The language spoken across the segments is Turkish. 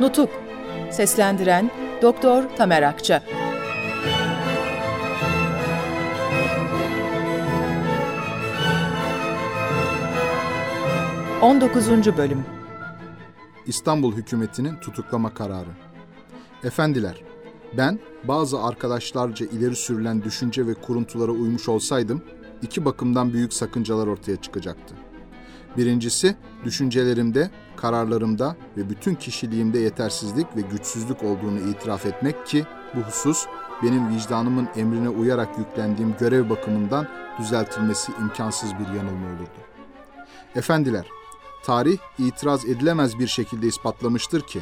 Nutuk Seslendiren Doktor Tamer Akça 19. Bölüm İstanbul hükümetinin tutuklama kararı. Efendiler, ben bazı arkadaşlarca ileri sürülen düşünce ve kuruntulara uymuş olsaydım, iki bakımdan büyük sakıncalar ortaya çıkacaktı. Birincisi, düşüncelerimde, kararlarımda ve bütün kişiliğimde yetersizlik ve güçsüzlük olduğunu itiraf etmek ki bu husus benim vicdanımın emrine uyarak yüklendiğim görev bakımından düzeltilmesi imkansız bir yanılma olurdu. Efendiler, tarih itiraz edilemez bir şekilde ispatlamıştır ki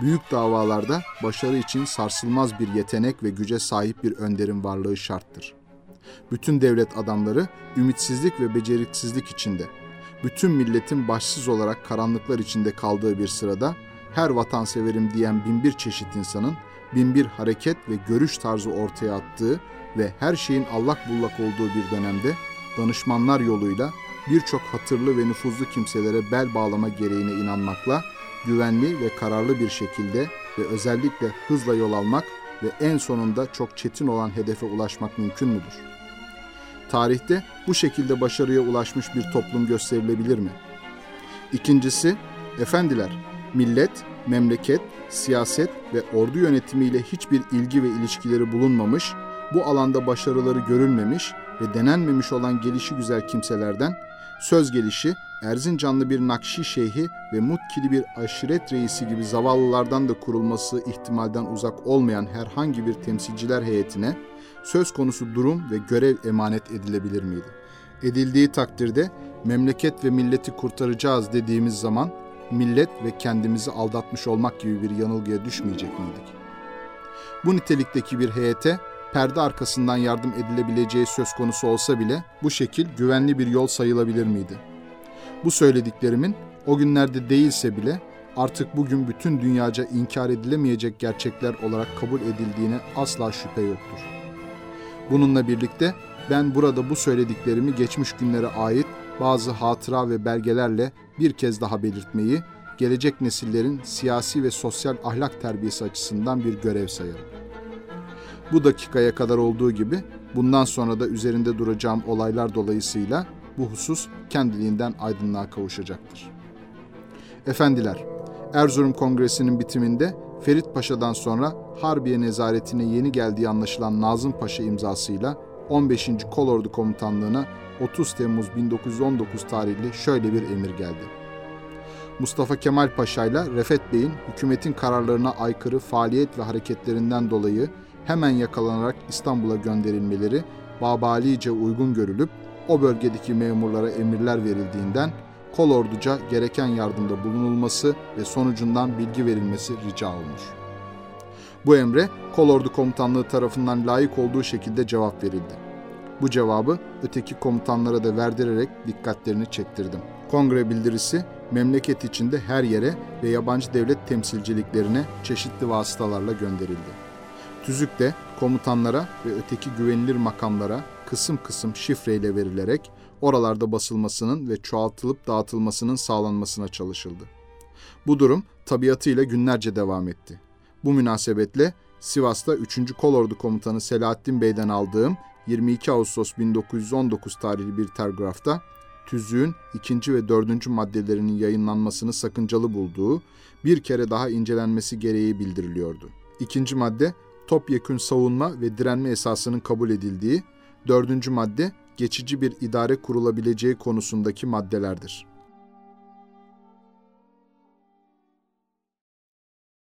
büyük davalarda başarı için sarsılmaz bir yetenek ve güce sahip bir önderin varlığı şarttır. Bütün devlet adamları ümitsizlik ve beceriksizlik içinde, bütün milletin başsız olarak karanlıklar içinde kaldığı bir sırada her vatanseverim diyen binbir çeşit insanın binbir hareket ve görüş tarzı ortaya attığı ve her şeyin allak bullak olduğu bir dönemde danışmanlar yoluyla birçok hatırlı ve nüfuzlu kimselere bel bağlama gereğine inanmakla güvenli ve kararlı bir şekilde ve özellikle hızla yol almak ve en sonunda çok çetin olan hedefe ulaşmak mümkün müdür? Tarihte bu şekilde başarıya ulaşmış bir toplum gösterilebilir mi? İkincisi, efendiler, millet, memleket, siyaset ve ordu yönetimiyle hiçbir ilgi ve ilişkileri bulunmamış, bu alanda başarıları görülmemiş ve denenmemiş olan gelişi güzel kimselerden söz gelişi Erzincanlı bir Nakşi şeyhi ve Mutkili bir aşiret reisi gibi zavallılardan da kurulması ihtimalden uzak olmayan herhangi bir temsilciler heyetine söz konusu durum ve görev emanet edilebilir miydi? Edildiği takdirde memleket ve milleti kurtaracağız dediğimiz zaman millet ve kendimizi aldatmış olmak gibi bir yanılgıya düşmeyecek miydik? Bu nitelikteki bir heyete perde arkasından yardım edilebileceği söz konusu olsa bile bu şekil güvenli bir yol sayılabilir miydi? Bu söylediklerimin o günlerde değilse bile artık bugün bütün dünyaca inkar edilemeyecek gerçekler olarak kabul edildiğine asla şüphe yoktur. Bununla birlikte ben burada bu söylediklerimi geçmiş günlere ait bazı hatıra ve belgelerle bir kez daha belirtmeyi, gelecek nesillerin siyasi ve sosyal ahlak terbiyesi açısından bir görev sayarım. Bu dakikaya kadar olduğu gibi bundan sonra da üzerinde duracağım olaylar dolayısıyla bu husus kendiliğinden aydınlığa kavuşacaktır. Efendiler, Erzurum Kongresi'nin bitiminde Ferit Paşa'dan sonra Harbiye nezaretine yeni geldiği anlaşılan Nazım Paşa imzasıyla 15. Kolordu Komutanlığı'na 30 Temmuz 1919 tarihli şöyle bir emir geldi. Mustafa Kemal Paşa ile Refet Bey'in hükümetin kararlarına aykırı faaliyet ve hareketlerinden dolayı hemen yakalanarak İstanbul'a gönderilmeleri babalice uygun görülüp o bölgedeki memurlara emirler verildiğinden kolorduca gereken yardımda bulunulması ve sonucundan bilgi verilmesi rica olmuş. Bu emre kolordu komutanlığı tarafından layık olduğu şekilde cevap verildi. Bu cevabı öteki komutanlara da verdirerek dikkatlerini çektirdim. Kongre bildirisi memleket içinde her yere ve yabancı devlet temsilciliklerine çeşitli vasıtalarla gönderildi. Tüzük de komutanlara ve öteki güvenilir makamlara kısım kısım şifreyle verilerek oralarda basılmasının ve çoğaltılıp dağıtılmasının sağlanmasına çalışıldı. Bu durum tabiatıyla günlerce devam etti. Bu münasebetle Sivas'ta 3. Kolordu Komutanı Selahattin Bey'den aldığım 22 Ağustos 1919 tarihli bir telgrafta tüzüğün ikinci ve dördüncü maddelerinin yayınlanmasını sakıncalı bulduğu bir kere daha incelenmesi gereği bildiriliyordu. İkinci madde topyekün savunma ve direnme esasının kabul edildiği, dördüncü madde geçici bir idare kurulabileceği konusundaki maddelerdir.